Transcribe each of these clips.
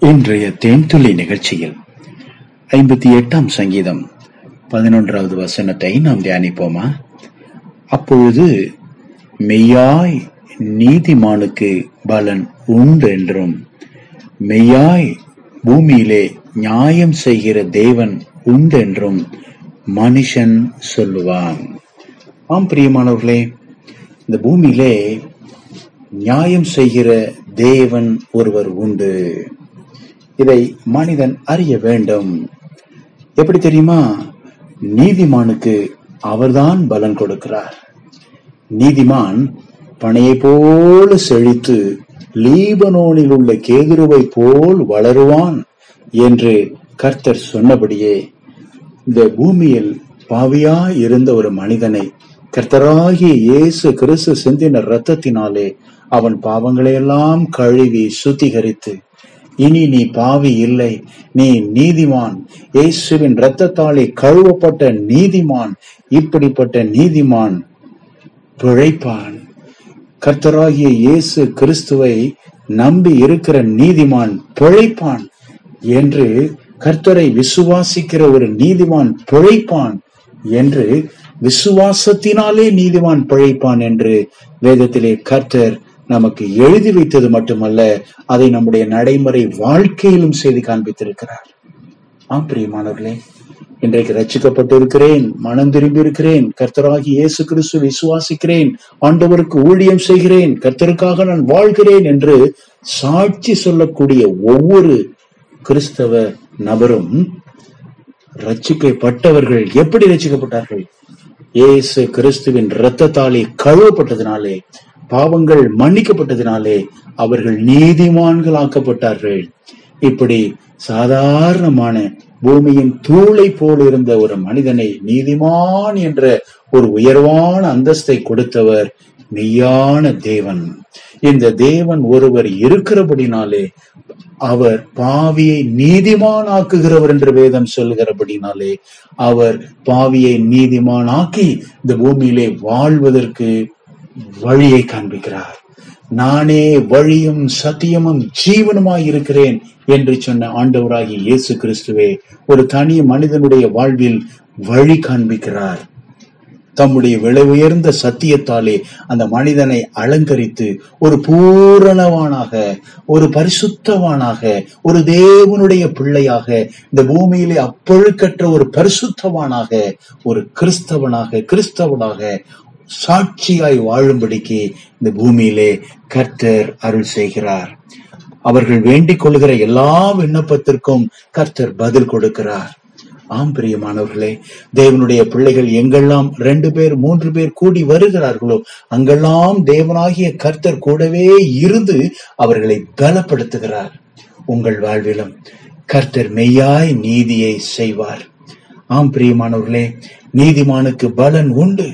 இன்றைய தேன்துளி நிகழ்ச்சியில் ஐம்பத்தி எட்டாம் சங்கீதம் பதினொன்றாவது வசனத்தை நாம் தியானிப்போமா? அப்பொழுது மெய்யாய் நீதிமானுக்கு பலன் உண்டு என்றும் மெய்யாய் பூமியிலே நியாயம் செய்கிற தேவன் உண்டு என்றும் மனுஷன் சொல்லுவான். ஆம் பிரியமானவர்களே இந்த பூமியிலே நியாயம் செய்கிற தேவன் ஒருவர் உண்டு. இதை மனிதன் அறிய வேண்டும். எப்படி தெரியுமா? நீதிமானுக்கு அவர்தான் பலன் கொடுக்கிறார். நீதிமான் பனையை போல செழித்து லீபனோனில் உள்ள கேதுருவை போல் வளருவான் என்று கர்த்தர் சொன்னபடியே இந்த பூமியில் பாவியா இருந்த ஒரு மனிதனை கர்த்தராகிய இயேசு கிறிஸ்து சிந்தின இரத்தத்தினாலே அவன் பாவங்களையெல்லாம் கழுவி சுத்திகரித்து இனி நீ பாவி இல்லை. நீ நீதிமான். இயேசுவின் இரத்தத்தாலே கழுவப்பட்ட நீதிமான். இப்படிப்பட்ட நீதிமான் பிழைப்பான். கர்த்தராகிய இயேசு கிறிஸ்துவை நம்பி இருக்கிற நீதிமான் பிழைப்பான் என்று கர்த்தரை விசுவாசிக்கிற ஒரு நீதிமான் பிழைப்பான் என்று விசுவாசத்தினாலே நீதிமான் பிழைப்பான் என்று வேதத்திலே கர்த்தர் நமக்கு எழுதி வைத்தது மட்டுமல்ல அதை நம்முடைய நடைமுறை வாழ்க்கையிலும் செய்து காண்பித்திருக்கிறார். ஆம் பிரியமானவர்களே இன்றைக்கு ரச்சிக்கப்பட்டிருக்கிறேன் மனம் திரும்பி இருக்கிறேன் கர்த்தராகி இயேசு கிறிஸ்து விசுவாசிக்கிறேன் ஆண்டவருக்கு ஊழியம் செய்கிறேன் கர்த்தருக்காக நான் வாழ்கிறேன் என்று சாட்சி சொல்லக்கூடிய ஒவ்வொரு கிறிஸ்தவ நபரும் ரச்சிக்கப்பட்டவர்கள் எப்படி ரச்சிக்கப்பட்டார்கள் இயேசு கிறிஸ்துவின் இரத்தத்தாலே கழுவப்பட்டதினாலே பாவங்கள் மன்னிக்கப்பட்டதினாலே அவர்கள் நீதிமான்கள் ஆக்கப்பட்டார்கள் இப்படி சாதாரணமான பூமியின் தூளை போல் இருந்த ஒரு மனிதனை நீதிமான் என்ற ஒரு உயர்வான அந்தஸ்தை கொடுத்தவர் மெய்யான தேவன். இந்த தேவன் ஒருவர் இருக்கிறபடினாலே அவர் பாவியை நீதிமான் ஆக்குகிறவர் என்று வேதம் சொல்கிறபடினாலே அவர் பாவியை நீதிமான் ஆக்கி இந்த பூமியிலே வாழ்வதற்கு வழியை காண்பிக்கிறார். நானே வழியும் சத்தியமும் ஜீவனுமாய் இருக்கிறேன் என்று சொன்ன ஆண்டவராகிய இயேசு கிறிஸ்துவே ஒரு தனி மனிதனுடைய வாழ்வில் வழி காண்பிக்கிறார். தம்முடைய விலை உயர்ந்த சத்தியத்தாலே அந்த மனிதனை அலங்கரித்து ஒரு பூரணவானாக ஒரு பரிசுத்தவானாக ஒரு தேவனுடைய பிள்ளையாக இந்த பூமியிலே அப்பொழுக்கற்ற ஒரு பரிசுத்தவானாக ஒரு கிறிஸ்தவனாக கிறிஸ்தவனாக சாட்சியாய் வாழும்படிக்கு இந்த பூமியிலே கர்த்தர் அருள் செய்கிறார். அவர்கள் வேண்டிக் கொள்கிற எல்லா விண்ணப்பத்திற்கும் கர்த்தர் பதில் கொடுக்கிறார். ஆம் பிரியமானவர்களே தேவனுடைய பிள்ளைகள் எங்கெல்லாம் ரெண்டு பேர் மூன்று பேர் கூடி வருகிறார்களோ அங்கெல்லாம் தேவனாகிய கர்த்தர் கூடவே இருந்து அவர்களை பலப்படுத்துகிறார். உங்கள் வாழ்விலும் கர்த்தர் மெய்யாய் நீதியை செய்வார். ஆம் பிரியமானவர்களே நீதிமானுக்கு பலன் உண்டு.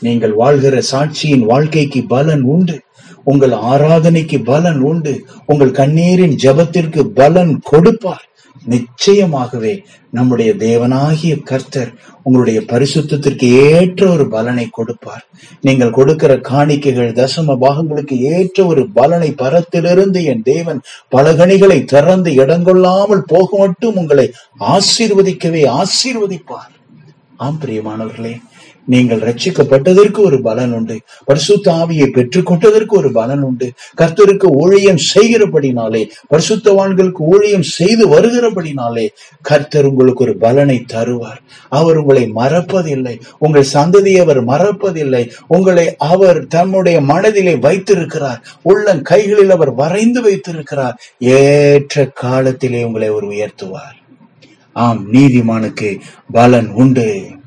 நீங்கள் வாழ்கிற சாட்சியின் வாழ்க்கைக்கு பலன் உண்டு. உங்கள் ஆராதனைக்கு பலன் உண்டு. உங்கள் கண்ணீரின் ஜபத்திற்கு பலன் கொடுப்பார். நிச்சயமாகவே நம்முடைய தேவனாகிய கர்த்தர் உங்களுடைய பரிசுத்திற்கு ஏற்ற ஒரு பலனை கொடுப்பார். நீங்கள் கொடுக்கிற காணிக்கைகள் தசம பாகங்களுக்கு ஏற்ற ஒரு பலனை பரத்திலிருந்து என் தேவன் பலகணிகளை திறந்து இடங்கொள்ளாமல் போக மட்டும் உங்களை ஆசீர்வதிக்கவே ஆசீர்வதிப்பார். ஆம் பிரியமானவர்களே. நீங்கள் ரட்சிக்கப்பட்டதற்கு ஒரு பலன் உண்டு. பரிசுத்த ஆவியை பெற்றுக்கொண்டதற்கு ஒரு பலன் உண்டு. கர்த்தருக்கு ஊழியம் செய்கிறபடினாலே பரிசுத்தவான்களுக்கு ஊழியம் செய்து வருகிறபடினாலே கர்த்தர் உங்களுக்கு ஒரு பலனை தருவார். அவர் உங்களை மறப்பதில்லை. உங்கள் சந்ததியை அவர் மறப்பதில்லை. உங்களை அவர் தம்முடைய மனதிலே வைத்திருக்கிறார். உள்ள கைகளில் அவர் வரைந்து வைத்திருக்கிறார். ஏற்ற காலத்திலே உங்களை அவர் உயர்த்துவார். ஆம் நீதிமானுக்கு பலன் உண்டு.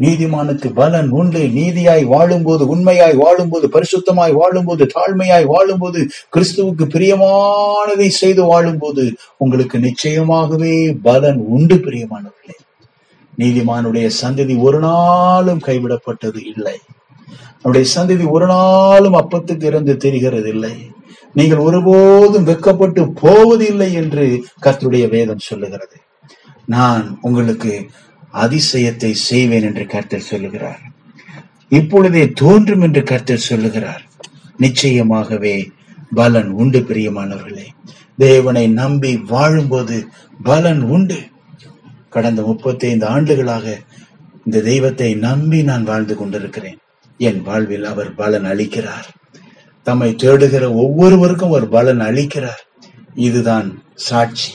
நீதிமானுக்கு பலன் உண்டு. நீதியாய் வாழும்போது உண்மையாய் வாழும்போது பரிசுத்தமாய் வாழும்போது தாழ்மையாய் வாழும்போது கிறிஸ்துவுக்கு பிரியமானதை செய்து வாழும்போது உங்களுக்கு நிச்சயமாகவே பலன் உண்டு பிரியமானவர்களே. நீதிமானுடைய சந்ததி ஒரு நாளும் கைவிடப்பட்டது இல்லை. அவருடைய சந்ததி ஒரு நாளும் அப்பத்துக்கு இருந்து தெரிகிறது இல்லை. நீங்கள் ஒருபோதும் வெக்கப்பட்டு போவதில்லை என்று கர்த்தருடைய வேதம் சொல்லுகிறது. நான் உங்களுக்கு அதிசயத்தை செய்வேன் என்று கர்த்தர் சொல்லுகிறார். இப்பொழுதே தோன்றும் என்று கர்த்தர் சொல்லுகிறார். நிச்சயமாகவே பலன் உண்டு பிரியமானவர்களே. தேவனை நம்பி வாழும்போது பலன் உண்டு. கடந்த முப்பத்தி ஐந்து ஆண்டுகளாக இந்த தெய்வத்தை நம்பி நான் வாழ்ந்து கொண்டிருக்கிறேன். என் வாழ்வில் அவர் பலன் அளிக்கிறார். தம்மை தேடுகிற ஒவ்வொருவருக்கும் ஒரு பலன் அளிக்கிறார். இதுதான் சாட்சி.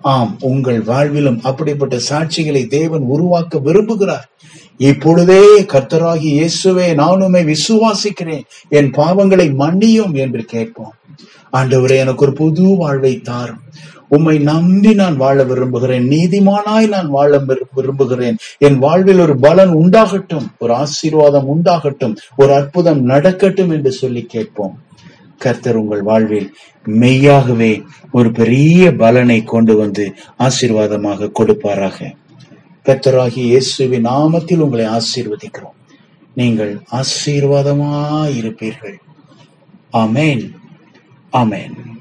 ஆம் உங்கள் வாழ்விலும் அப்படிப்பட்ட சாட்சிகளை தேவன் உருவாக்க விரும்புகிறார். இப்பொழுதே கர்த்தராகி இயேசுவே நானுமே விசுவாசிக்கிறேன். என் பாவங்களை மன்னியும் என்று கேட்போம். ஆண்டவரே எனக்கு ஒரு புது வாழ்வை தாரும். உம்மை நம்பி நான் வாழ விரும்புகிறேன். நீதிமானாய் நான் வாழ விரும்புகிறேன். என் வாழ்வில் ஒரு பலன் உண்டாகட்டும். ஒரு ஆசீர்வாதம் உண்டாகட்டும். ஒரு அற்புதம் நடக்கட்டும் என்று சொல்லி கேட்போம். கர்த்தர் உங்கள் வாழ்வில் மெய்யாகவே ஒரு பெரிய பலனை கொண்டு வந்து ஆசீர்வாதமாக கொடுப்பாராக. கர்த்தராகி இயேசுவின் நாமத்தில் உங்களை ஆசீர்வதிக்கிறோம். நீங்கள் ஆசீர்வாதமாயிருப்பீர்கள். அமேன் அமேன்